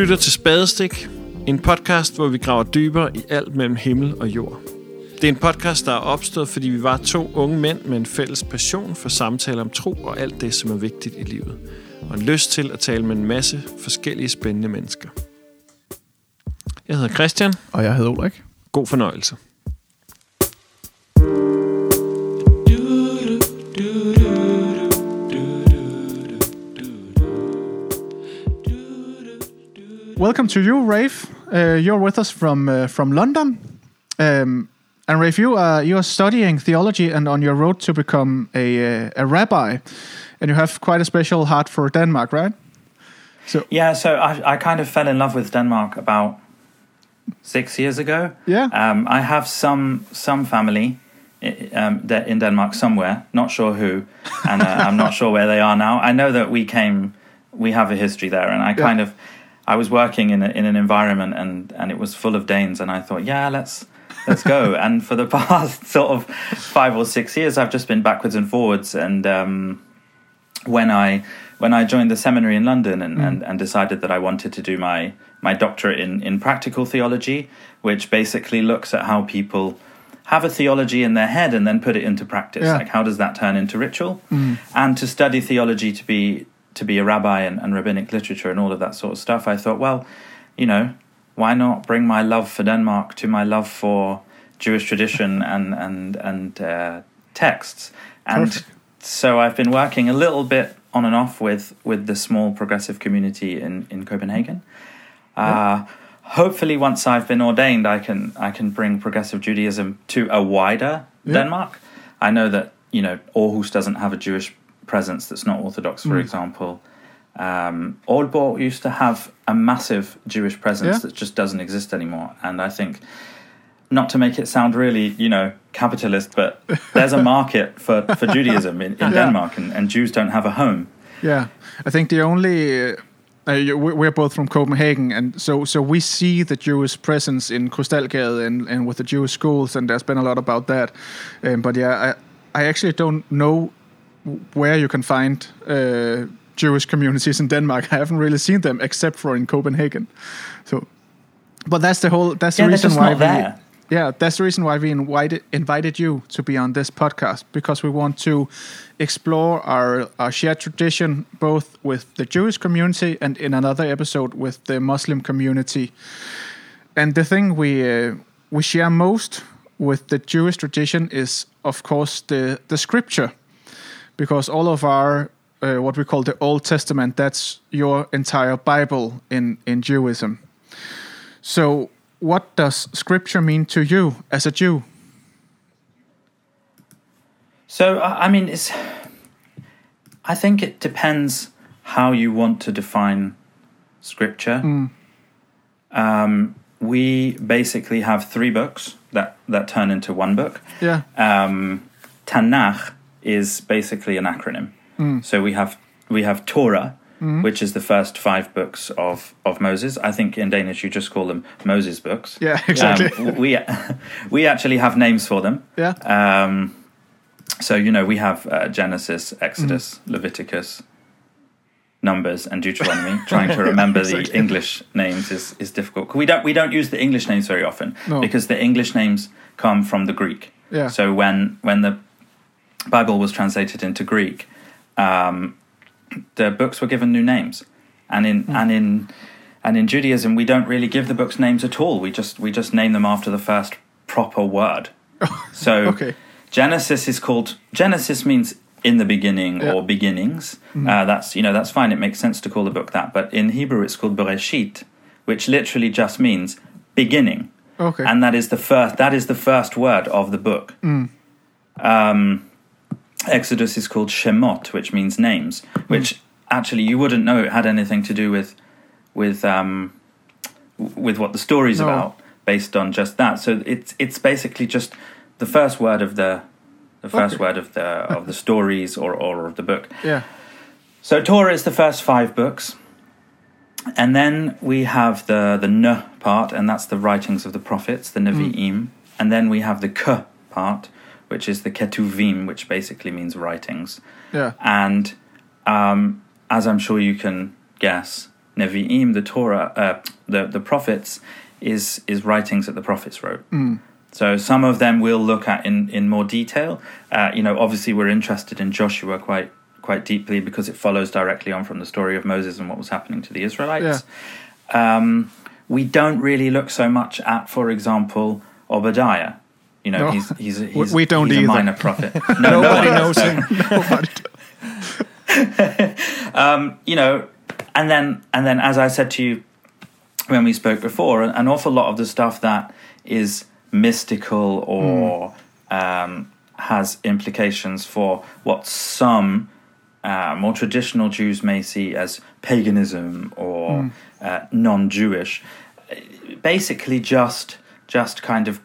lytter til Spadestik, en podcast, hvor vi graver dybere i alt mellem himmel og jord. Det er en podcast, der er opstået, fordi vi var to unge mænd med en fælles passion for samtaler om tro og alt det, som er vigtigt i livet. Og en lyst til at tale med en masse forskellige spændende mennesker. Jeg hedder Christian. Og jeg hedder Ulrik. God fornøjelse. Welcome to you, Rafe. Uh, you're with us from uh, from London, um, and Rafe, you are you are studying theology and on your road to become a uh, a rabbi, and you have quite a special heart for Denmark, right? So yeah, so I I kind of fell in love with Denmark about six years ago. Yeah, um, I have some some family um, in Denmark somewhere. Not sure who, and uh, I'm not sure where they are now. I know that we came, we have a history there, and I kind of I was working in a, in an environment and and it was full of Danes, and I thought, yeah, let's let's go. and for the past sort of five or six years, I've just been backwards and forwards. And um, when I when I joined the seminary in London and, mm. and, and decided that I wanted to do my my doctorate in in practical theology, which basically looks at how people have a theology in their head and then put it into practice. Yeah. Like how does that turn into ritual? Mm. And to study theology to be to be a rabbi and, and rabbinic literature and all of that sort of stuff, I thought, well, you know, why not bring my love for Denmark to my love for Jewish tradition and and and uh, texts? And Perfect. so I've been working a little bit on and off with with the small progressive community in in Copenhagen. Uh, Hopefully, once I've been ordained, I can I can bring progressive Judaism to a wider yeah. Denmark. I know that you know Aarhus doesn't have a Jewish presence that's not Orthodox, for mm. example. Um, Aalborg used to have a massive Jewish presence yeah. that just doesn't exist anymore, and I think not to make it sound really, you know, capitalist, but there's a market for, for Judaism in, in yeah. Denmark, and, and, Jews don't have a home. Yeah, I think the only. Uh, uh we're both from Copenhagen, and so so we see the Jewish presence in Krystalgade and, and with the Jewish schools, and there's been a lot about that. Um, but yeah, I I actually don't know where you can find uh, Jewish communities in Denmark. I haven't really seen them except for in Copenhagen. So, but that's the whole. That's yeah, the reason why we. Yeah, that's the reason why we invited invited you to be on this podcast because we want to explore our our shared tradition both with the Jewish community and in another episode with the Muslim community. And the thing we uh, we share most with the Jewish tradition is, of course, the the scripture because all of our uh, what we call the Old Testament that's your entire Bible in in Judaism. So, what does Scripture mean to you as a Jew? So, I mean, it's. I think it depends how you want to define Scripture. Mm. Um, we basically have three books that that turn into one book. Yeah. Um, Tanakh is basically an acronym. Mm. So we have we have Torah, mm. which is the first five books of of Moses. I think in Danish you just call them Moses books. Yeah, exactly. Um, we we actually have names for them. Yeah. Um, so you know we have uh, Genesis, Exodus, mm. Leviticus, Numbers, and Deuteronomy. Trying to remember exactly. the English names is is difficult. We don't we don't use the English names very often no. because the English names come from the Greek. Yeah. So when when the Bible was translated into Greek, um, the books were given new names, and in mm. and in and in Judaism, we don't really give the books names at all. We just we just name them after the first proper word. so okay. Genesis is called Genesis means in the beginning yeah. or beginnings. Mm. Uh, that's you know that's fine. It makes sense to call the book that. But in Hebrew, it's called Bereshit, which literally just means beginning. Okay. And that is the first. That is the first word of the book. Mm. Um, Exodus is called Shemot, which means names, which mm. actually you wouldn't know it had anything to do with with um, with what the story's no. about, based on just that. So it's it's basically just the first word of the the first okay. word of the of the stories or or of the book. Yeah. So Torah is the first five books, and then we have the the N part, and that's the writings of the prophets, the Nevi'im, mm. and then we have the K part, which is the Ketuvim, which basically means writings. Yeah. And um, as I'm sure you can guess, Nevi'im, the Torah, uh, the the prophets, is is writings that the prophets wrote. So some of them we'll look at in in more detail. Uh, you know, obviously we're interested in Joshua quite quite deeply because it follows directly on from the story of Moses and what was happening to the Israelites. Um, we don't really look so much at, for example, Obadiah. You know, No. he's he's, We- he's we don't he's a minor prophet. No, Nobody no knows him. Nobody. you know, and then and then as I said to you when we spoke before, an awful lot of the stuff that is mystical or um, has implications for what some uh, more traditional Jews may see as paganism or uh, non-Jewish, basically just just kind of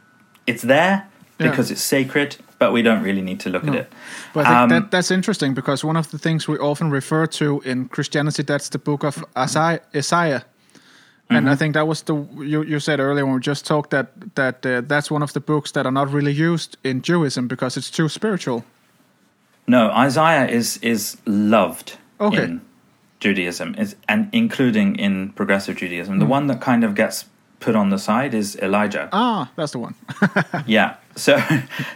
it's there Yeah. because it's sacred, but we don't really need to look at it. But I think Um, that, that's interesting because one of the things we often refer to in Christianity that's the book of Isaiah. Isaiah. And Mm-hmm. I think that was the you, you said earlier when we just talked that that uh, that's one of the books that are not really used in Judaism because it's too spiritual. No, Isaiah is is loved Okay. in Judaism, is, and including in progressive Judaism. Hmm. The one that kind of gets put on the side is Elijah. Ah, that's the one. Yeah. So,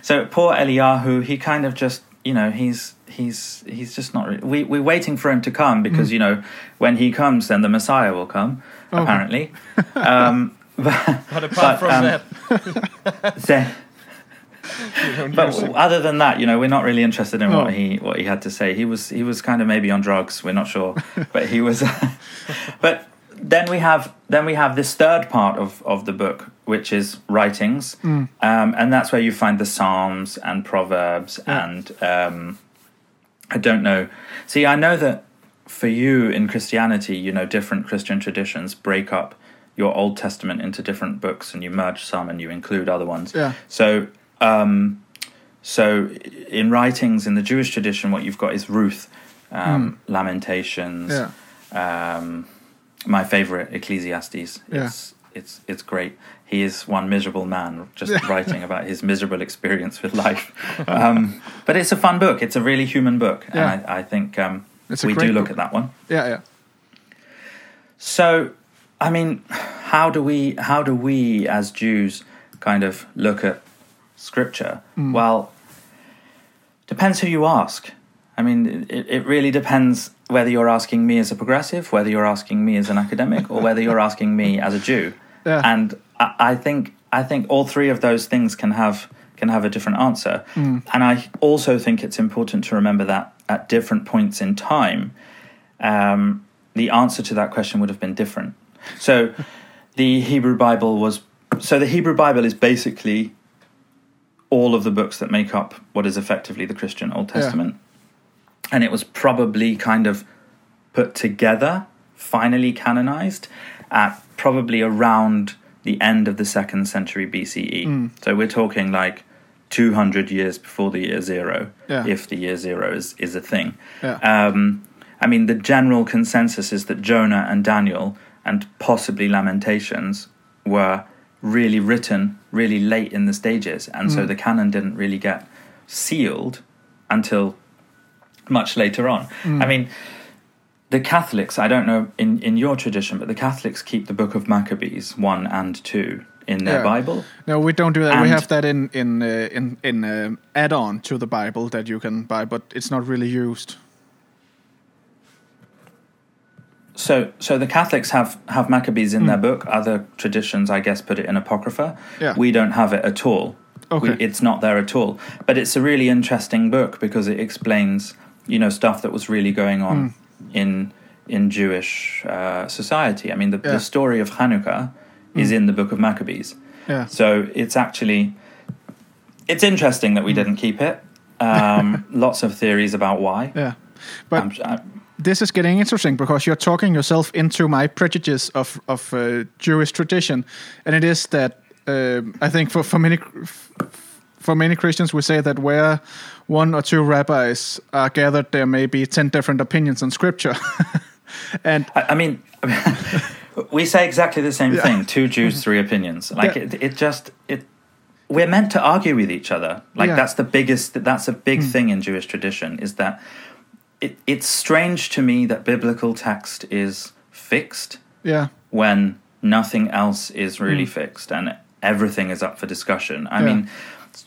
so poor Eliyahu, he kind of just, you know, he's he's he's just not. Re- we we're waiting for him to come because Hmm. you know when he comes, then the Messiah will come. Okay. Apparently, um, but, But apart But, from um, that, so- you don't but other than that, you know, we're not really interested in Oh. what he what he had to say. He was he was kind of maybe on drugs. We're not sure, but he was. but then we have then we have this third part of of the book, which is writings, um, and that's where you find the Psalms and Proverbs Yeah. and um, I don't know. See, I know that for you in Christianity, you know, different Christian traditions break up your Old Testament into different books, and you merge some and you include other ones. Yeah. So, um, so in writings in the Jewish tradition, what you've got is Ruth, um, Lamentations. Yeah. Um, my favorite, Ecclesiastes. Yeah. It's it's it's great. He is one miserable man, just writing about his miserable experience with life. Um, but it's a fun book. It's a really human book, Yeah. and I, I think um, we do look book. at that one. Yeah, yeah. So, I mean, how do we how do we as Jews kind of look at scripture? Well, depends who you ask. I mean, it, it really depends whether you're asking me as a progressive, whether you're asking me as an academic, or whether you're asking me as a Jew. Yeah. And I, I think I think all three of those things can have can have a different answer. And I also think it's important to remember that at different points in time, um, the answer to that question would have been different. So, the Hebrew Bible was so the Hebrew Bible is basically all of the books that make up what is effectively the Christian Old Yeah. And it was probably kind of put together, finally canonized, at probably around the end of the second century BCE. So we're talking like 200 years before the year zero, Yeah. if the year zero is, is a thing. Yeah. Um, I mean, the general consensus is that Jonah and Daniel and possibly Lamentations were really written really late in the stages, and so the canon didn't really get sealed until much later on. I mean, the Catholics, I don't know in, in your tradition, but the Catholics keep the book of Maccabees 1 and 2 in their Yeah. Bible. No, we don't do that. we have that in in uh, in in uh, add-on to the Bible that you can buy, but it's not really used. So, so the Catholics have, have Maccabees in their book. Other traditions, I guess, put it in Apocrypha. Yeah. We don't have it at all. Okay. We, it's not there at all. But it's a really interesting book because it explains, you know, stuff that was really going on in in Jewish uh, society. I mean, the, Yeah. the story of Hanukkah is in the book of Maccabees. Yeah. So it's actually it's interesting that we didn't keep it. Um, lots of theories about why. Yeah. But I'm, I, this is getting interesting because you're talking yourself into my prejudice of of uh, Jewish tradition, and it is that um I think for for many for many Christians we say that where one or two rabbis are gathered, there may be ten different opinions on Scripture, and I, I mean, we say exactly the same Yeah. Thing: two Jews, three opinions. Like Yeah. it, it just it. We're meant to argue with each other. Like Yeah. Mm. that's the biggest. That's a big thing in Jewish tradition. Is that it, it's strange to me that biblical text is fixed Yeah. when nothing else is really fixed and everything is up for discussion. I Yeah. mean,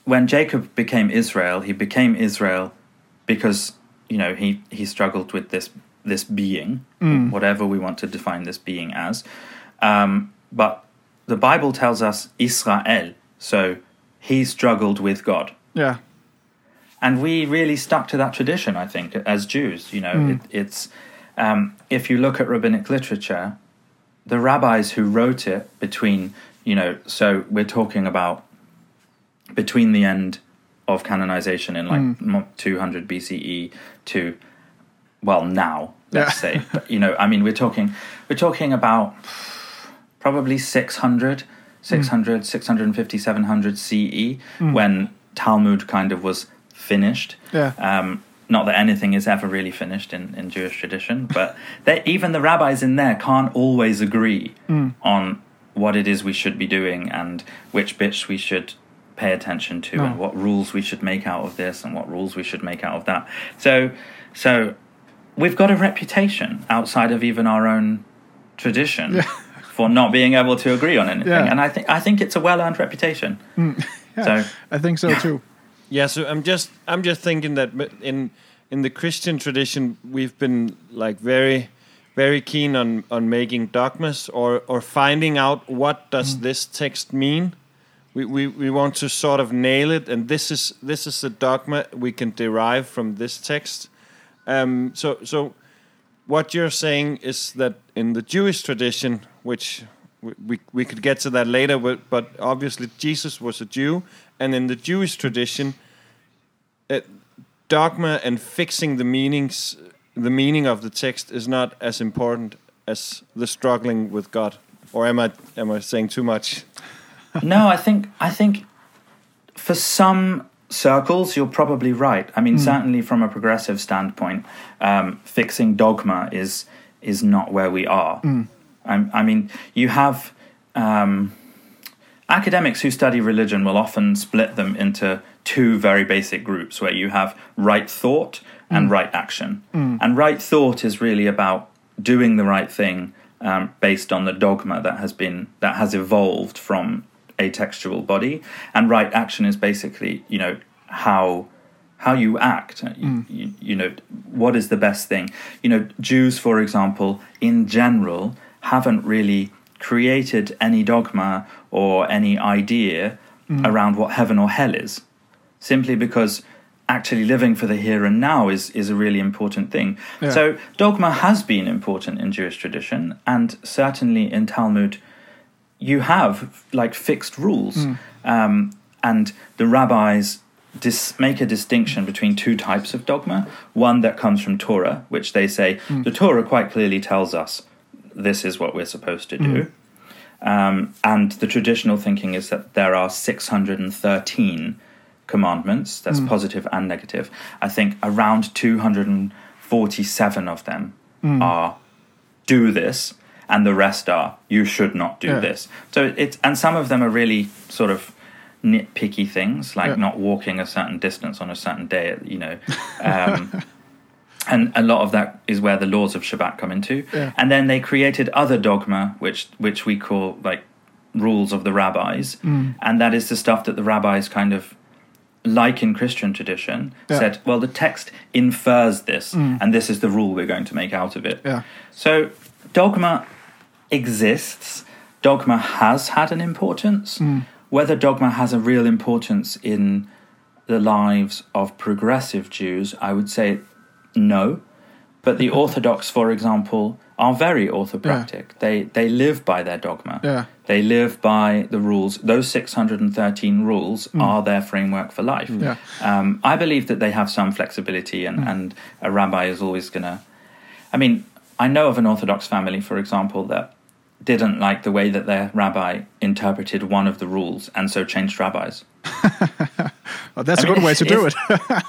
when Jacob became Israel, he became Israel because you know he he struggled with this this being, whatever we want to define this being as. Um, but the Bible tells us Israel, so he struggled with God. Yeah. And we really stuck to that tradition, I think, as Jews. You know, it, it's um, if you look at rabbinic literature, the rabbis who wrote it between, you know, so we're talking about between the end of canonization in like hmm. mo- 200 BCE to, well, now let's Yeah. say, but you know, I mean, we're talking, we're talking about probably 600 hmm. 600 650 700 CE hmm. when Talmud kind of was finished. Yeah. um, not that anything is ever really finished in, in Jewish tradition, but even the rabbis in there can't always agree on what it is we should be doing and which bits we should pay attention to No. and what rules we should make out of this and what rules we should make out of that. So, so we've got a reputation outside of even our own tradition for not being able to agree on anything, Yeah. and I think I think it's a well-earned reputation. Mm. So I think so too. Yeah, so I'm just I'm just thinking that in in the Christian tradition we've been like very very keen on on making dogmas or or finding out what does mm. this text mean. We, we we want to sort of nail it, and this is this is a dogma we can derive from this text. Um, so so what you're saying is that in the Jewish tradition, which we, we, we could get to that later, but, but obviously Jesus was a Jew, and in the Jewish tradition, uh, dogma and fixing the meanings, the meaning of the text is not as important as the struggling with God. Or am I am I saying too much? No, I think I think for some circles you're probably right. I mean, certainly from a progressive standpoint, um, fixing dogma is is not where we are. I, I mean, you have um, academics who study religion will often split them into two very basic groups, where you have right thought and right action. And right thought is really about doing the right thing um, based on the dogma that has been that has evolved from a textual body, and right action is basically you know how how you act. Uh, you, mm. you, you know what is the best thing. You know Jews, for example, in general, haven't really created any dogma or any idea mm. around what heaven or hell is, simply because actually living for the here and now is is a really important thing. Yeah. So dogma has been important in Jewish tradition, and certainly in Talmud, you have like fixed rules, hmm. um, and the rabbis dis- make a distinction between two types of dogma. One that comes from Torah, which they say hmm. the Torah quite clearly tells us this is what we're supposed to do. Hmm. Um, and the traditional thinking is that there are 613 commandments, that's positive and negative. I think around 247 of them are do this, and the rest are you should not do Yeah. this. So it's, and some of them are really sort of nitpicky things, like Yeah. not walking a certain distance on a certain day, you know. Um, and a lot of that is where the laws of Shabbat come into. Yeah. And then they created other dogma, which which we call like rules of the rabbis, Mm. and that is the stuff that the rabbis kind of like in Christian tradition Yeah. Mm. said, well, the text infers this, and this is the rule we're going to make out of it. Yeah. So dogma exists. Dogma has had an importance. Hmm. Whether dogma has a real importance in the lives of progressive Jews, I would say no. But the Orthodox, for example, are very orthopractic. They they live by their dogma. Yeah. They live by the rules. Those 613 rules hmm. are their framework for life. Yeah. Um, I believe that they have some flexibility, and, hmm. and a rabbi is always going to. I mean, I know of an Orthodox family, for example, that didn't like the way that their rabbi interpreted one of the rules and so changed rabbis. Well, that's I a mean, good way to do it.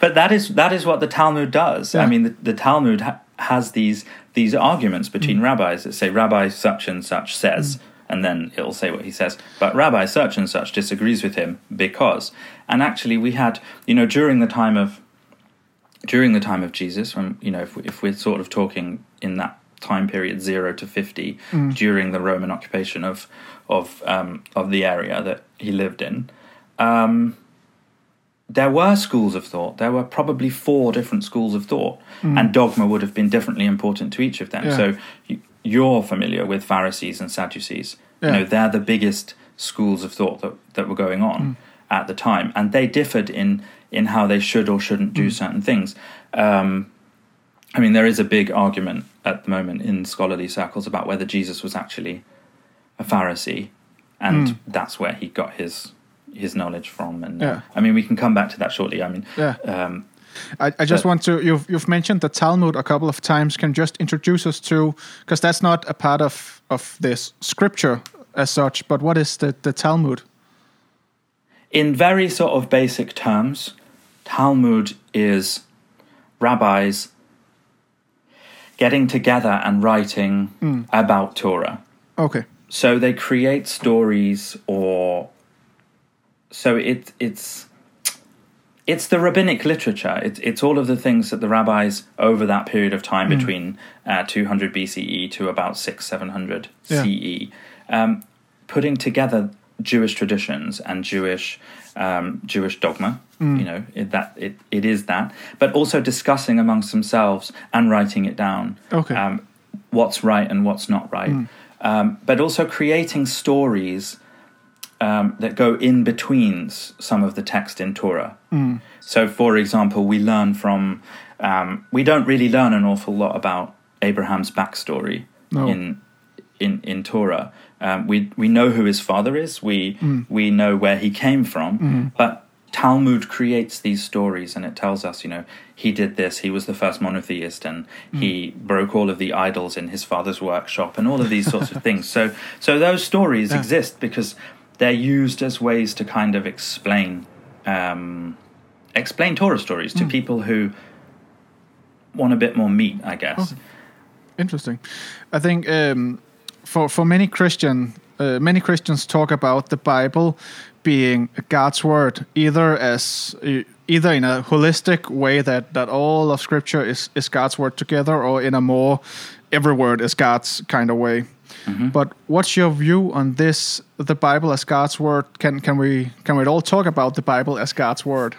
But that is that is what the Talmud does. Yeah. I mean, the, the Talmud ha- has these these arguments between mm. rabbis that say Rabbi such and such says, mm. and then it'll say what he says. But Rabbi such and such disagrees with him because. And actually, we had you know during the time of during the time of Jesus, when you know if, we, if we're sort of talking in that time period zero to fifty during the Roman occupation of of um, of the area that he lived in. Um, there were schools of thought. There were probably four different schools of thought, and dogma would have been differently important to each of them. Yeah. So you, you're familiar with Pharisees and Sadducees. Yeah. You know they're the biggest schools of thought that that were going on at the time, and they differed in in how they should or shouldn't do certain things. Um, I mean, there is a big argument at the moment in scholarly circles about whether Jesus was actually a Pharisee, and that's where he got his his knowledge from. And uh, Yeah. I mean, we can come back to that shortly. I mean, Yeah. um, I, I just But- want to you've you've mentioned the Talmud a couple of times. Can just introduce us to because that's not a part of of this scripture as such. But what is the the Talmud? in very sort of basic terms, Talmud is rabbis getting together and writing about Torah. Okay. so they create stories or so it it's it's the rabbinic literature it's it's all of the things that the rabbis over that period of time between uh, 200 BCE to about 6 700 Yeah. CE um, putting together Jewish traditions and Jewish um, Jewish dogma you know it, that it, it is that but also discussing amongst themselves and writing it down Okay. um, what's right and what's not right, um, but also creating stories um, that go in between some of the text in Torah. So, for example, we learn from, um, we don't really learn an awful lot about Abraham's backstory No. in in in Torah. Um, we we know who his father is. We we know where he came from, but Talmud creates these stories and it tells us, you know, he did this. He was the first monotheist, and he broke all of the idols in his father's workshop, and all of these sorts of things. So so those stories Yeah. exist because they're used as ways to kind of explain um, explain Torah stories to people who want a bit more meat, I guess. Interesting. I think um, for for many Christian uh, many Christians talk about the Bible being God's word, either as either in a holistic way that that all of Scripture is is God's word together, or in a more every word is God's kind of way. Mm-hmm. But what's your view on this? The Bible as God's word? Can can we can we all talk about the Bible as God's word?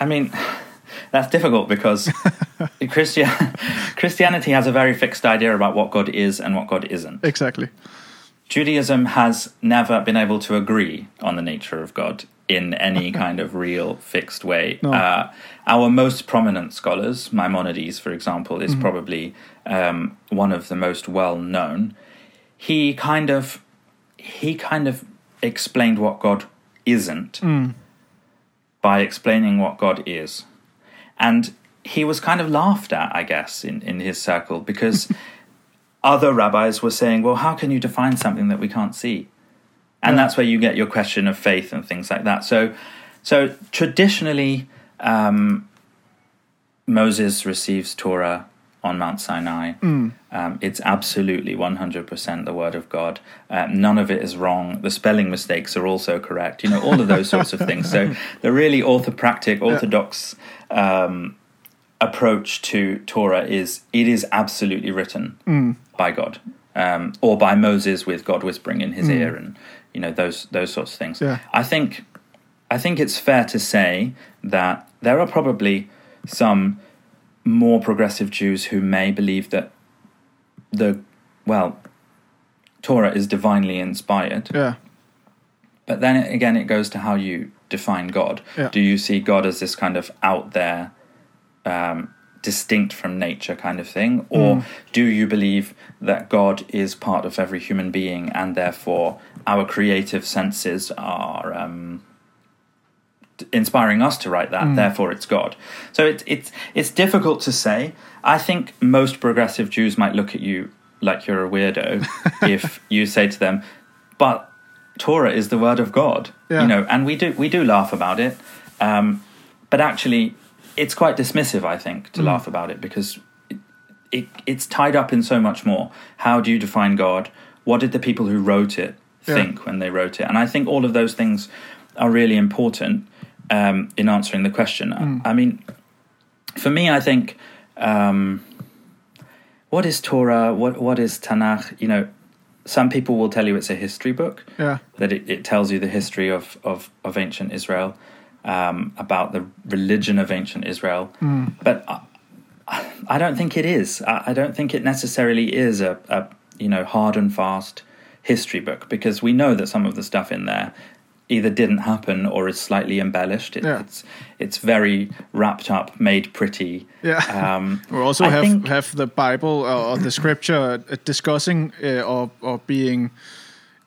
I mean, that's difficult because Christian, Christianity has a very fixed idea about what God is and what God isn't. Exactly. Judaism has never been able to agree on the nature of God in any kind of real fixed way. No. Uh, our most prominent scholars, Maimonides, for example, is probably um, one of the most well known. He kind of he kind of explained what God isn't by explaining what God is. And he was kind of laughed at, I guess, in, in his circle because other rabbis were saying, well, how can you define something that we can't see? And that's where you get your question of faith and things like that. So, so traditionally, um, Moses receives Torah on Mount Sinai. Um, it's absolutely 100% the word of God. Um, none of it is wrong. The spelling mistakes are also correct. You know, all of those sorts of things. So the really orthopractic, orthodox um, approach to Torah is it is absolutely written by God um, or by Moses with God whispering in his ear and you know those those sorts of things. Yeah. I think I think it's fair to say that there are probably some more progressive Jews who may believe that the well Torah is divinely inspired. Yeah. But then again, it goes to how you define God. Yeah. Do you see God as this kind of out there, um, distinct from nature kind of thing? Or do you believe that God is part of every human being and therefore our creative senses are. Um, Inspiring us to write that, therefore it's God. So it's it's it's difficult to say. I think most progressive Jews might look at you like you're a weirdo if you say to them, "But Torah is the word of God," Yeah. you know, and we do we do laugh about it, um, but actually, it's quite dismissive. I think to laugh about it because it, it it's tied up in so much more. How do you define God? What did the people who wrote it Yeah. think when they wrote it? And I think all of those things are really important um, in answering the question. I mean, for me, I think um, what is Torah? What what is Tanakh? You know, some people will tell you it's a history book. Yeah. That it, it tells you the history of of, of ancient Israel, um, about the religion of ancient Israel. But I, I don't think it is. I, I don't think it necessarily is a, a you know hard and fast history book because we know that some of the stuff in there either didn't happen or is slightly embellished. It, Yeah. It's it's very wrapped up, made pretty. Yeah. Um, We also I have think- have the Bible or, or the Scripture uh, discussing uh, or or being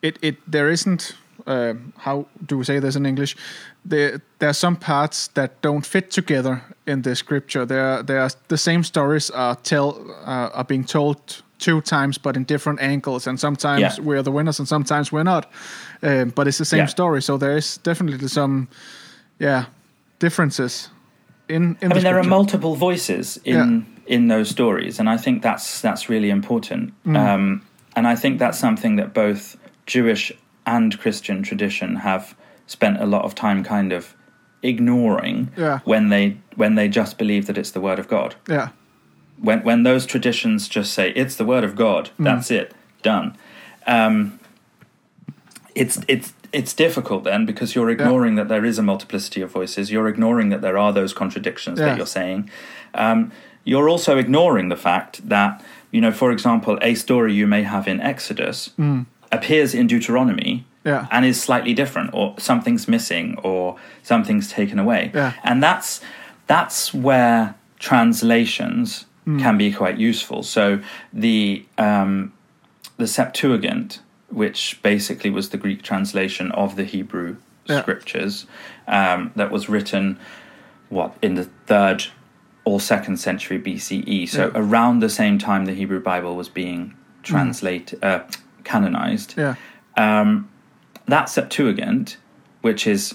it it there isn't uh, how do we say this in English? There there are some parts that don't fit together in the Scripture. There there are the same stories are tell uh, are being told two times but in different angles and sometimes Yeah. we're the winners and sometimes we're not um, but it's the same Yeah. story so there is definitely some yeah differences in, in I the mean, there are multiple voices in in those stories, and I think that's that's really important. Mm. Um, and I think that's something that both Jewish and Christian tradition have spent a lot of time kind of ignoring Yeah. when they when they just believe that it's the word of God. yeah When when those traditions just say it's the word of God, Mm. that's it, done. Um, it's it's it's difficult then because you're ignoring that there is a multiplicity of voices. You're ignoring that there are those contradictions Yeah. that you're saying. Um, you're also ignoring the fact that you know, for example, a story you may have in Exodus appears in Deuteronomy. Yeah. And is slightly different, or something's missing, or something's taken away, Yeah. and that's that's where translations can be quite useful. So the um, the Septuagint, which basically was the Greek translation of the Hebrew Yeah. scriptures, um, that was written what in the third or second century BCE. So around the same time the Hebrew Bible was being translated, uh, canonized. yeah Um, that Septuagint, which is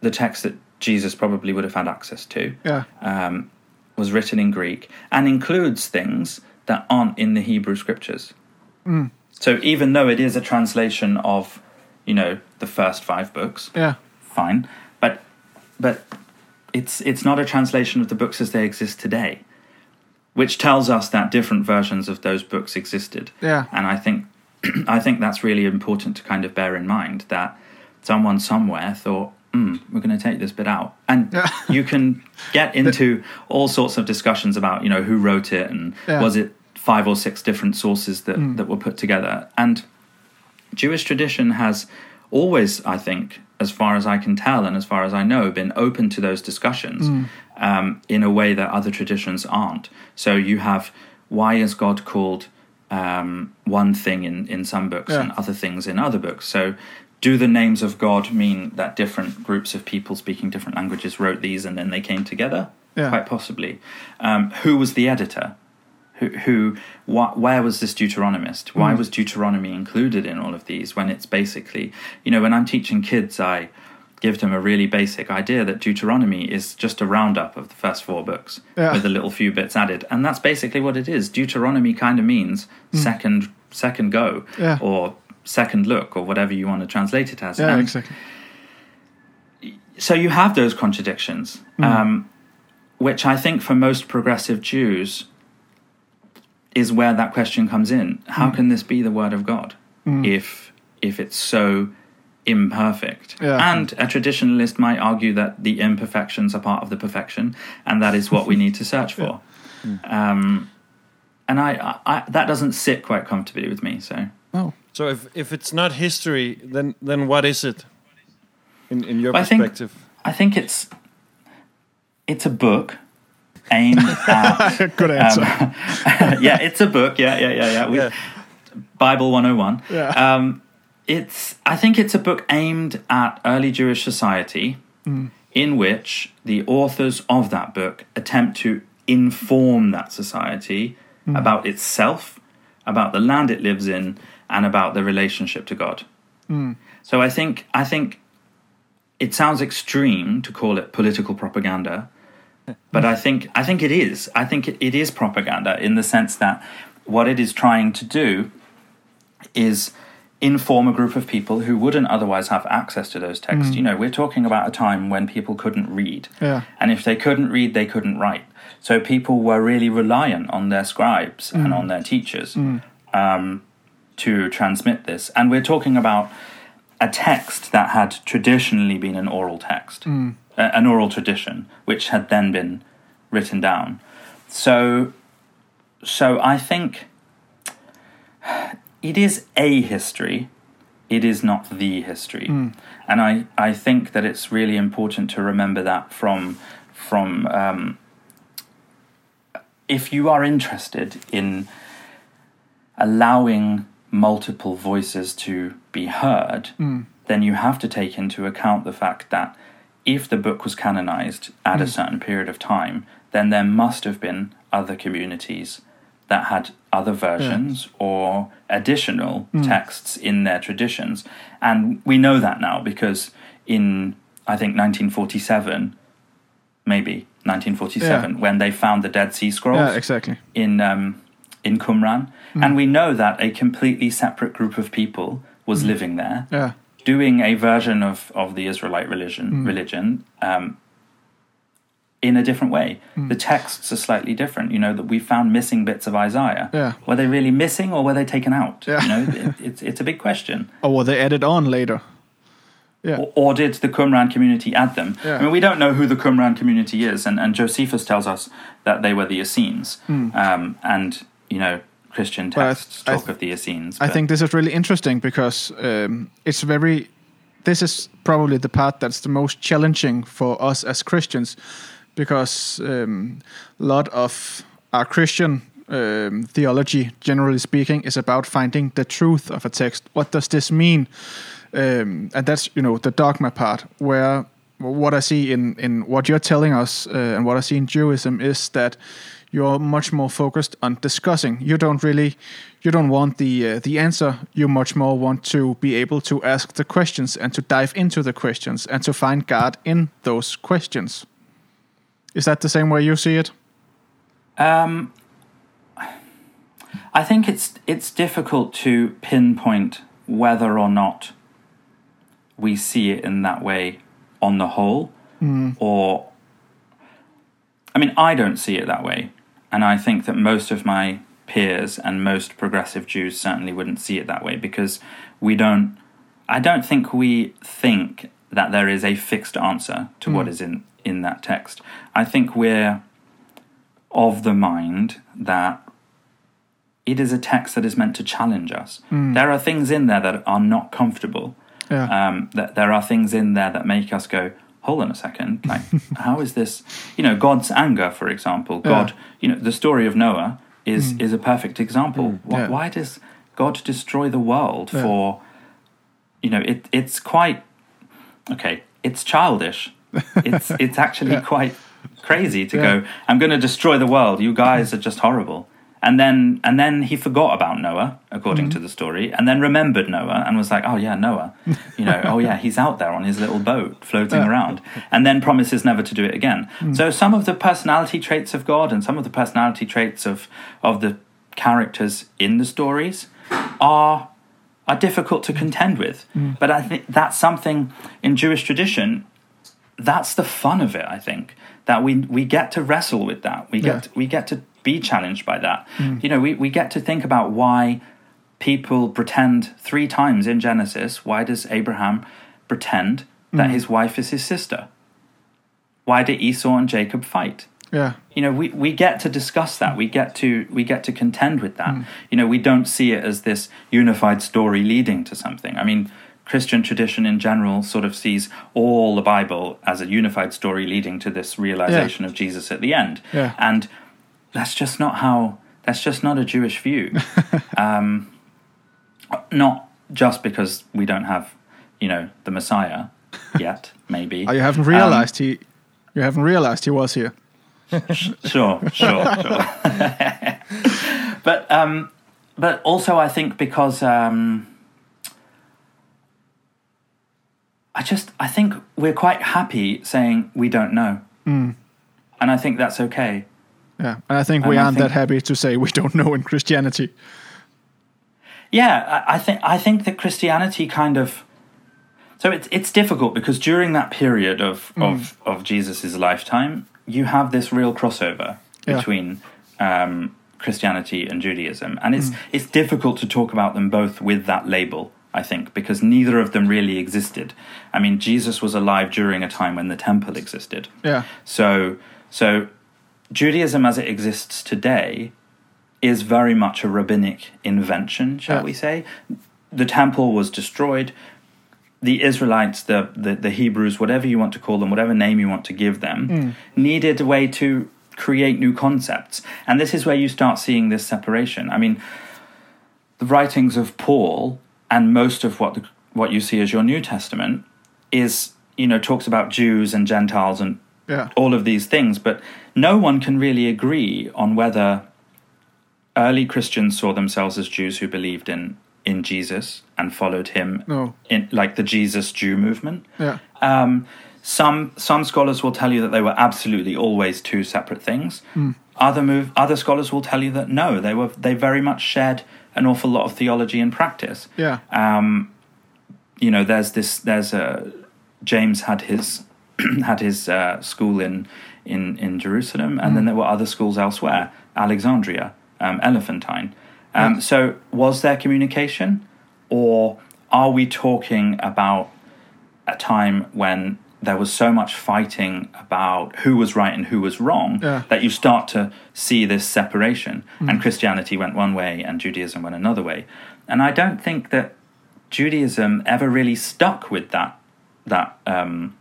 the text that Jesus probably would have had access to, yeah um, was written in Greek and includes things that aren't in the Hebrew scriptures. So even though it is a translation of, you know, the first five books, yeah fine, but but it's it's not a translation of the books as they exist today, which tells us that different versions of those books existed. Yeah. and I think I think that's really important to kind of bear in mind that someone somewhere thought. Mm, we're going to take this bit out, and Yeah. you can get into all sorts of discussions about you know who wrote it and Yeah. Mm. was it five or six different sources that that were put together and Jewish tradition has always, I think, as far as I can tell and as far as I know, been open to those discussions um, in a way that other traditions aren't. So you have why is God called um, one thing in, in some books Yeah. and other things in other books? So do the names of God mean that different groups of people speaking different languages wrote these and then they came together? Yeah. Quite possibly. Um, who was the editor? who, who wh- where was this Deuteronomist? Why was Deuteronomy included in all of these when it's basically, you know, when I'm teaching kids, I give them a really basic idea that Deuteronomy is just a roundup of the first four books Yeah. with a little few bits added, and that's basically what it is. Deuteronomy kind of means hmm. second second go Yeah. or second look or whatever you want to translate it as. yeah And exactly so you have those contradictions, hmm. um, which I think for most progressive Jews is where that question comes in. How hmm. can this be the word of God if if it's so imperfect? Yeah. And a traditionalist might argue that the imperfections are part of the perfection, and that is what we need to search for. Um, and I, I, I that doesn't sit quite comfortably with me. So oh So if if it's not history, then then what is it? In in your I think- perspective, I think it's it's a book aimed at good answer yeah, it's a book. Yeah, yeah, yeah, yeah. We- Yeah. Bible 101. Yeah. Um, it's I think it's a book aimed at early Jewish society hmm. in which the authors of that book attempt to inform that society hmm. about itself, about the land it lives in, and about the relationship to God. Hmm. So I think I think it sounds extreme to call it political propaganda, but I think I think it is. I think it, it is propaganda in the sense that what it is trying to do is inform a group of people who wouldn't otherwise have access to those texts. Mm. You know, we're talking about a time when people couldn't read. Yeah. And if they couldn't read, they couldn't write. So people were really reliant on their scribes and mm. on their teachers mm. um, to transmit this. And we're talking about a text that had traditionally been an oral text, a- an oral tradition, which had then been written down. So, so I think it is a history. It is not the history, hmm. and I, I think that it's really important to remember that from from um, if you are interested in allowing multiple voices to be heard, hmm. then you have to take into account the fact that if the book was canonized at a hmm. certain period of time, then there must have been other communities that had other versions hmm. or additional hmm. texts in their traditions. And we know that now because in, I think, 1947, maybe 1947, when they found the Dead Sea Scrolls Yeah, exactly. in um, in Qumran, hmm. and we know that a completely separate group of people was living there, Yeah. doing a version of, of the Israelite religion religion um, in a different way. The texts are slightly different. You know that we found missing bits of Isaiah. Yeah. Were they really missing, or were they taken out? Yeah. You know, it, it's it's a big question. Or were they added on later? Yeah. Or, or did the Qumran community add them? Yeah. I mean, we don't know who the Qumran community is, and, and Josephus tells us that they were the Essenes. Um, and, you know, Christian texts I talk th- of the Essenes. I think this is really interesting because um, it's very. This is probably the part that's the most challenging for us as Christians, because um, a lot of our Christian um, theology, generally speaking, is about finding the truth of a text. What does this mean? Um, and that's you know the dogma part where what I see in in what you're telling us uh, and what I see in Judaism is that you're much more focused on discussing. You don't really, you don't want the uh, the answer. You much more want to be able to ask the questions and to dive into the questions and to find God in those questions. Is that the same way you see it? Um, I think it's it's difficult to pinpoint whether or not we see it in that way on the whole, or I mean, I don't see it that way, and I think that most of my peers and most progressive Jews certainly wouldn't see it that way because we don't. I don't think we think that there is a fixed answer to what is in in that text. I think we're of the mind that it is a text that is meant to challenge us. Hmm. There are things in there that are not comfortable. Yeah. Um, that there are things in there that make us go, hold on a second, like how is this? You know, God's anger, for example. God, you know, the story of Noah is hmm. is a perfect example. Hmm. Why, Yeah. why does God destroy the world Yeah. for? You know, it it's quite okay. It's childish. It's it's actually quite crazy to Yeah. go. I'm going to destroy the world. You guys are just horrible. And then and then he forgot about Noah, according Mm-hmm. to the story, and then remembered Noah and was like, "Oh yeah, Noah. You know, oh yeah, he's out there on his little boat floating Yeah. around." And then promises never to do it again. Mm. So some of the personality traits of God and some of the personality traits of of the characters in the stories are are difficult to contend with. Mm. But I think that's something in Jewish tradition that's the fun of it i think that we we get to wrestle with that. We get we get to be challenged by that. Hmm. You know we, we get to think about why people pretend three times in genesis why does abraham pretend that hmm. his wife is his sister? Why do esau and jacob fight? Yeah. you know we, we get to discuss that. We get to we get to contend with that. Hmm. You know we don't see it as this unified story leading to something. I mean christian tradition in general sort of sees all the bible as a unified story leading to this realization of jesus at the end Yeah. and that's just not how that's just not a jewish view um, not just because we don't have you know the messiah yet maybe Oh, you haven't Um, realized he, you haven't realized he was here. sure, sure, sure. but um, but also I think because um, I just I think we're quite happy saying we don't know, and I think that's okay. Yeah, and I think we I aren't think- that happy to say we don't know in Christianity. Yeah, I, I think I think that Christianity kind of so it's it's difficult because during that period of Mm. of of Jesus's lifetime, you have this real crossover Yeah. between um, Christianity and Judaism, and Mm. it's it's difficult to talk about them both with that label. I think because neither of them really existed. I mean, Jesus was alive during a time when the temple existed. Yeah. So, so Judaism as it exists today is very much a rabbinic invention, shall Yeah. we say? The temple was destroyed. The Israelites, the, the, the Hebrews, whatever you want to call them, whatever name you want to give them, hmm. needed a way to create new concepts. And this is where you start seeing this separation. I mean, the writings of Paul and most of what the, what you see as your New Testament is, you know, talks about Jews and Gentiles and Yeah. all of these things, but no one can really agree on whether early Christians saw themselves as Jews who believed in in Jesus and followed him No. in like the Jesus Jew movement. Yeah. Um, some some scholars will tell you that they were absolutely always two separate things. Other move other scholars will tell you that no, they were they very much shared an awful lot of theology and practice. Yeah. Um, you know, there's this there's a James had his had his uh, school in in in Jerusalem, and then there were other schools elsewhere, Alexandria, um, Elephantine. Um, So, was there communication, or are we talking about a time when there was so much fighting about who was right and who was wrong Yeah. that you start to see this separation. Hmm. And christianity went one way and judaism went another way. And i don't think that judaism ever really stuck with that that um,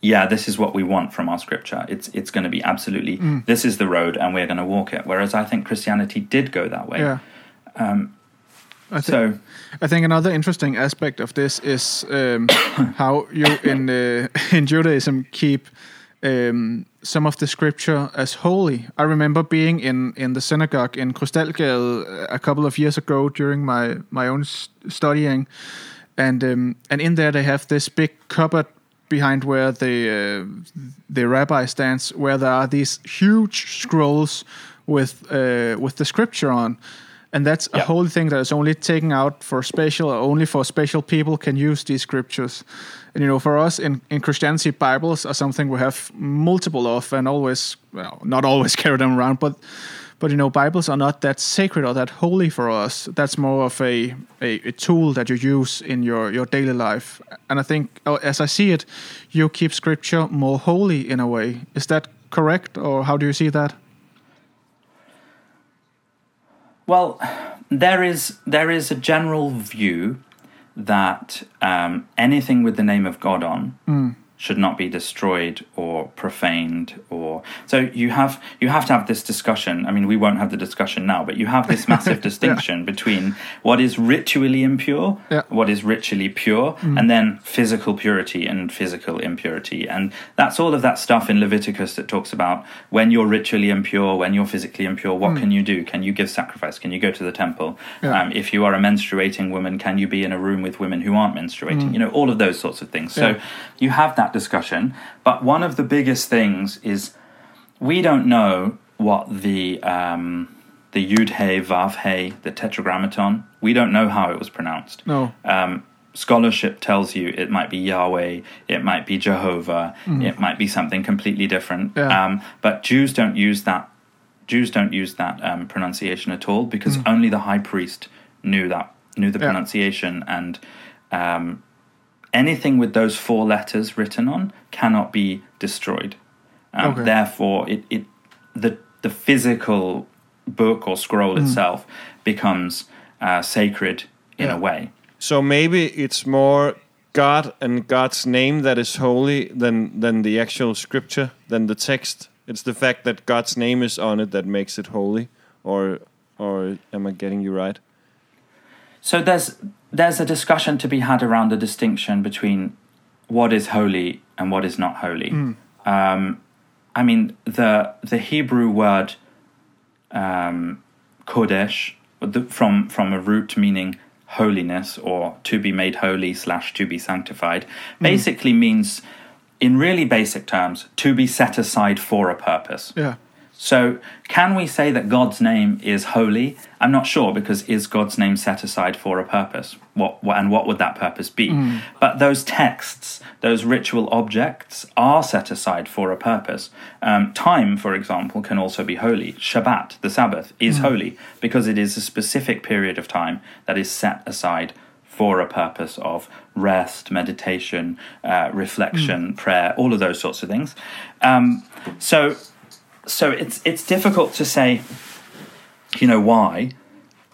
yeah this is what we want from our scripture. It's it's going to be absolutely hmm. this is the road and we're going to walk it. Whereas i think christianity did go that way. Yeah. Um, I so I think another interesting aspect of this is um, how you in uh, in Judaism keep um, some of the scripture as holy. I remember being in, in the synagogue in Krystalgade a couple of years ago during my my own studying, and um, and in there they have this big cupboard behind where the uh, the rabbi stands, where there are these huge scrolls with uh, with the scripture on. And that's a Yeah. holy thing that is only taken out for special, or only for special people can use these scriptures. And you know, for us in, in Christianity, Bibles are something we have multiple of, and always, well, not always carry them around, but but you know, Bibles are not that sacred or that holy for us. That's more of a, a, a tool that you use in your, your daily life. And I think, oh, as I see it, you keep Scripture more holy in a way. Is that correct, or how do you see that? Well, there is there is a general view that um, anything with the name of God on should not be destroyed or profaned or so you have you have to have this discussion. I mean we won't have the discussion now but you have this massive distinction between what is ritually impure Yeah. what is ritually pure mm. and then physical purity and physical impurity. And that's all of that stuff in leviticus that talks about when you're ritually impure when you're physically impure what mm. can you do? Can you give sacrifice? Can you go to the temple? Yeah. um, if you are a menstruating woman can you be in a room with women who aren't menstruating? Mm. You know all of those sorts of things. So you have that discussion but one of the biggest things is we don't know what the um, the yud hey vav hey the tetragrammaton we don't know how it was pronounced No. um, scholarship tells you it might be Yahweh, it might be Jehovah, it might be something completely different. Mm. Yeah. Um, but Jews don't use that. Jews don't use that um, pronunciation at all because only the high priest knew that knew the Mm. Yeah. pronunciation and um, anything with those four letters written on cannot be destroyed. Um, Okay. Therefore, it, it the the physical book or scroll Mm. itself becomes uh, sacred in Yeah. a way. So maybe it's more God and God's name that is holy than than the actual scripture, than the text. It's the fact that God's name is on it that makes it holy, or or am I getting you right? So there's there's a discussion to be had around the distinction between what is holy and what is not holy. Um, I mean the the Hebrew word um, kodesh the, from from a root meaning holiness or to be made holy slash to be sanctified basically means in really basic terms to be set aside for a purpose. Yeah. So, can we say that God's name is holy? I'm not sure because is God's name set aside for a purpose? What, what and what would that purpose be? But those texts, those ritual objects, are set aside for a purpose. Um, time, for example, can also be holy. Shabbat, the Sabbath, is holy because it is a specific period of time that is set aside for a purpose of rest, meditation, uh, reflection, prayer, all of those sorts of things. Um, so so it's it's difficult to say you know why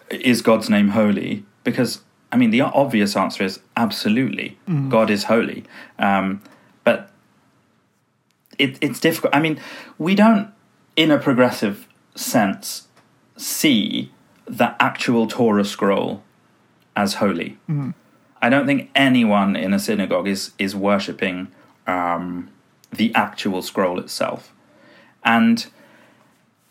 is god's name holy? Because i mean the obvious answer is absolutely. God is holy. Um, but it, it's difficult. I mean we don't in a progressive sense see the actual torah scroll as holy. I don't think anyone in a synagogue is is worshipping um, the actual scroll itself and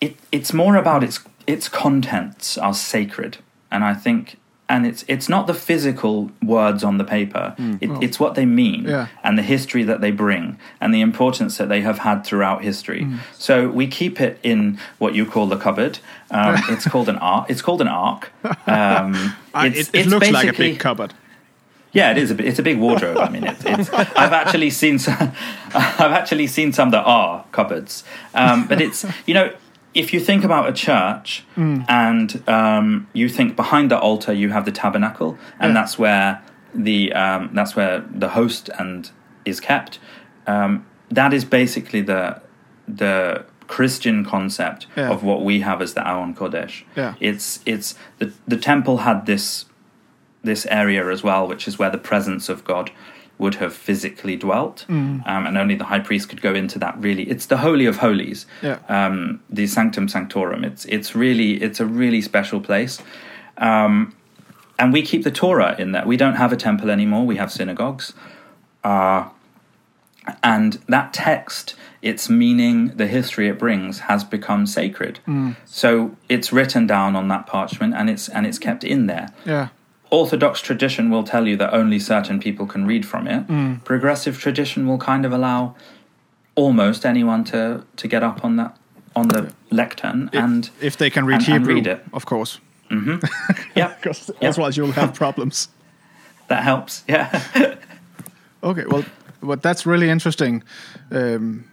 it, it's more about its its contents are sacred, and I think, and it's it's not the physical words on the paper; it, it's what they mean, Yeah. and the history that they bring, and the importance that they have had throughout history. So we keep it in what you call the cupboard. Um, it's called an ark. It's called an ark. Um, it's- it it it's looks like a big cupboard. Yeah, it is a it's a big wardrobe. I mean, it's, it's I've actually seen some, I've actually seen some that are cupboards, um, but it's you know if you think about a church and um, you think behind the altar you have the tabernacle and Yeah. that's where the um, that's where the host and is kept. Um, that is basically the the Christian concept Yeah. of what we have as the Aron Kodesh. Yeah. It's it's the the temple had this this area as well, which is where the presence of God would have physically dwelt, Mm. um, and only the high priest could go into that. Really, it's the holy of holies, Yeah. um, the sanctum sanctorum. It's it's really it's a really special place, um, and we keep the Torah in there. We don't have a temple anymore. We have synagogues, uh, and that text, its meaning, the history it brings, has become sacred. So it's written down on that parchment, and it's and it's kept in there. Yeah. Orthodox tradition will tell you that only certain people can read from it. Progressive tradition will kind of allow almost anyone to, to get up on that on the lectern and If they can read and- and Hebrew, read it. of course. yeah, Because Yeah. otherwise you'll have problems. that helps. Yeah, Okay, well, but that's really interesting. Um,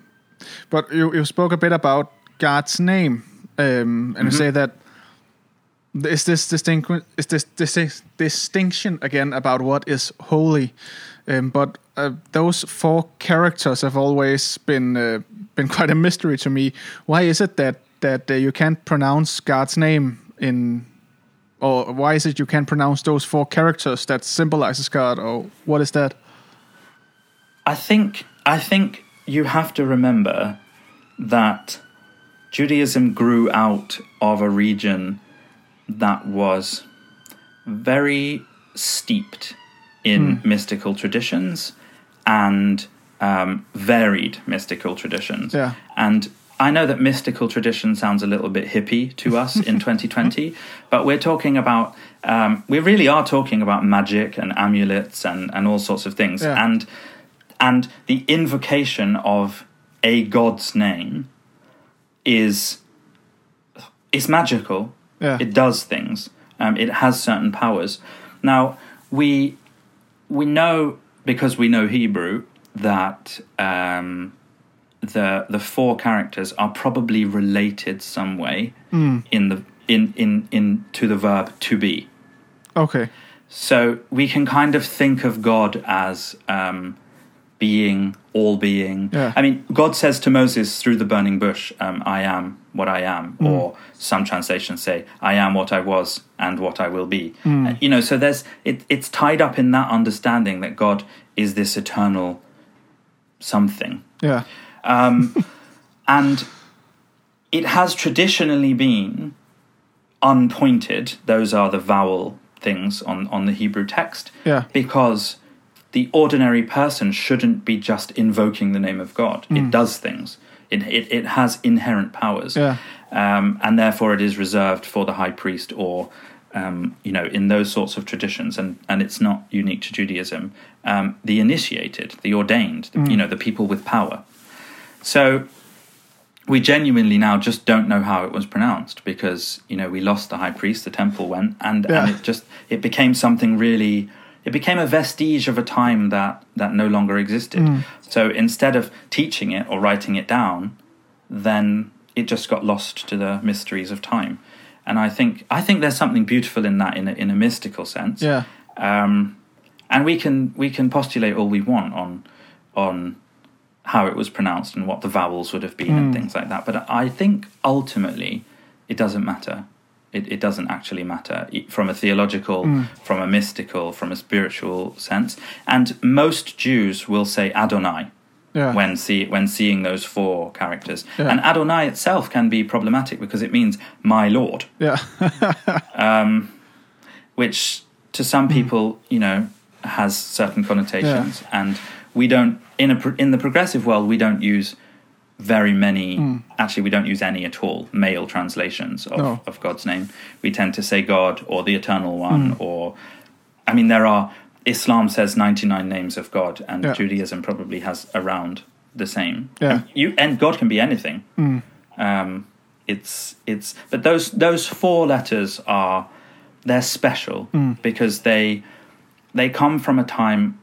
but you, you spoke a bit about God's name, um, and you say that is this distinction is this, this distinction again about what is holy, um, but uh, those four characters have always been uh, been quite a mystery to me. Why is it that that uh, you can't pronounce God's name in or why is it you can't pronounce those four characters that symbolizes God, or what is that? I think I think you have to remember that Judaism grew out of a region that was very steeped in mystical traditions and um, varied mystical traditions. Yeah. And I know that mystical tradition sounds a little bit hippie to us in 2020, but we're talking about, um, we really are talking about magic and amulets and, and all sorts of things. Yeah. And, and the invocation of a god's name is, is magical. Yeah. It does things. Um, it has certain powers. Now, we, we know, because we know Hebrew, that um, the the four characters are probably related some way in the in, in in to the verb to be. Okay. So we can kind of think of God as um, being all being. Yeah. I mean, God says to Moses through the burning bush, um, "I am what I am," or some translations say, "I am what I was and what I will be." Uh, you know, so there's it, it's tied up in that understanding that God is this eternal something. Yeah. And it has traditionally been unpointed. Those are the vowel things on, on the Hebrew text. Yeah. Because the ordinary person shouldn't be just invoking the name of God. It does things. It, it, it has inherent powers. Yeah. Um, and therefore it is reserved for the high priest or um, you know in those sorts of traditions and, and it's not unique to Judaism um, the initiated the ordained the, you know the people with power so we genuinely now just don't know how it was pronounced because you know we lost the high priest, the temple went, and, Yeah. and it just it became something really. It became a vestige of a time that that no longer existed. Mm. So instead of teaching it or writing it down, then it just got lost to the mysteries of time. And I think I think there's something beautiful in that in a, in a mystical sense. Yeah. Um, and we can we can postulate all we want on on how it was pronounced and what the vowels would have been and things like that. But I think ultimately it doesn't matter. It, it doesn't actually matter from a theological, hmm. from a mystical, from a spiritual sense. And most Jews will say Adonai Yeah. when see when seeing those four characters. Yeah. And Adonai itself can be problematic because it means my Lord yeah. Um, which to some hmm. people, you know, has certain connotations, and we don't in a in the progressive world we don't use very many. Hmm. Actually, we don't use any at all male translations of, No. of God's name. We tend to say God or the Eternal One, hmm. or I mean, there are Islam says ninety nine names of God, and Yeah. Judaism probably has around the same. Yeah. And you and God can be anything. Hmm. Um, it's it's but those those four letters are they're special because they they come from a time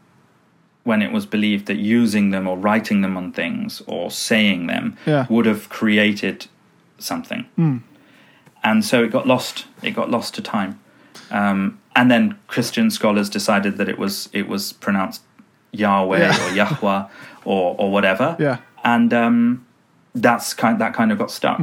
when it was believed that using them or writing them on things or saying them Yeah. would have created something. And so it got lost. It got lost to time. Um, and then christian scholars decided that it was it was pronounced yahweh Yeah. or yahweh or or whatever. Yeah. and um, that's kind that kind of got stuck.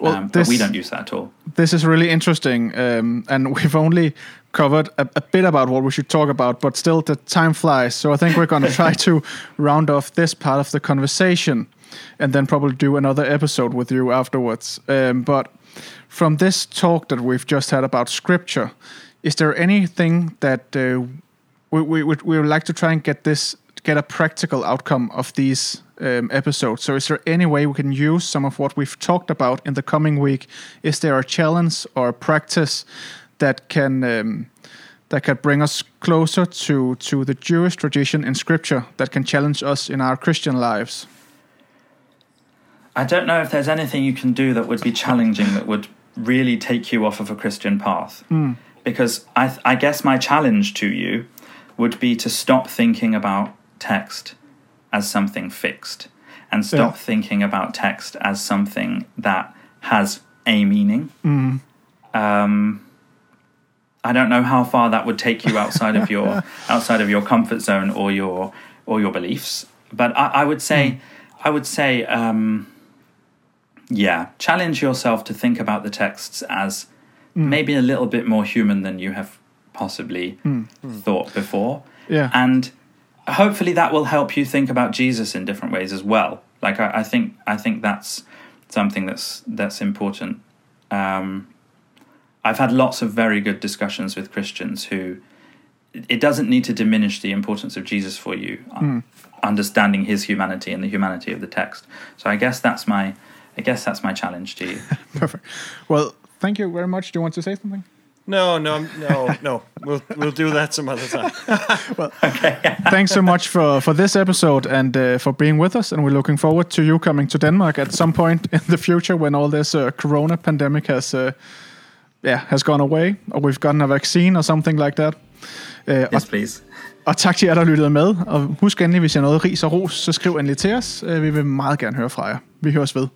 Well, um, but we don't use that at all. This is really interesting, um, and we've only covered a, a bit about what we should talk about, but still the time flies. So I think we're going to try to round off this part of the conversation, and then probably do another episode with you afterwards. Um, but from this talk that we've just had about scripture, is there anything that uh, we, we would we would like to try and get this get a practical outcome of these um, episodes. So, is there any way we can use some of what we've talked about in the coming week? Is there a challenge or a practice that can um, that can bring us closer to to the Jewish tradition in Scripture that can challenge us in our Christian lives? I don't know if there's anything you can do that would be challenging that would really take you off of a Christian path. Because I, th- I guess my challenge to you would be to stop thinking about text as something fixed and stop Yeah. thinking about text as something that has a meaning. Um, I don't know how far that would take you outside of your outside of your comfort zone or your or your beliefs. But I, I would say, I would say, um, yeah, challenge yourself to think about the texts as maybe a little bit more human than you have possibly thought before, Yeah, and hopefully that will help you think about Jesus in different ways as well. Like I, I think, I think that's something that's that's important. Um, I've had lots of very good discussions with Christians who it doesn't need to diminish the importance of Jesus for you, uh, understanding his humanity and the humanity of the text. So I guess that's my I guess that's my challenge to you. perfect. Well, thank you very much. Do you want to say something? No, no, no, no. We'll we'll do that some other time. Well, thanks so much for, for this episode and uh, for being with us. And we're looking forward to you coming to Denmark at some point in the future when all this uh, Corona pandemic has, uh, yeah, has gone away, or we've gotten a vaccine or something like that. Uh, og, Yes, please. og tak til jer, der lyttede med. Og husk endelig, hvis har noget ris og ros, så skriv endelig til os. Uh, vi vil meget gerne høre fra jer. Vi høres ved.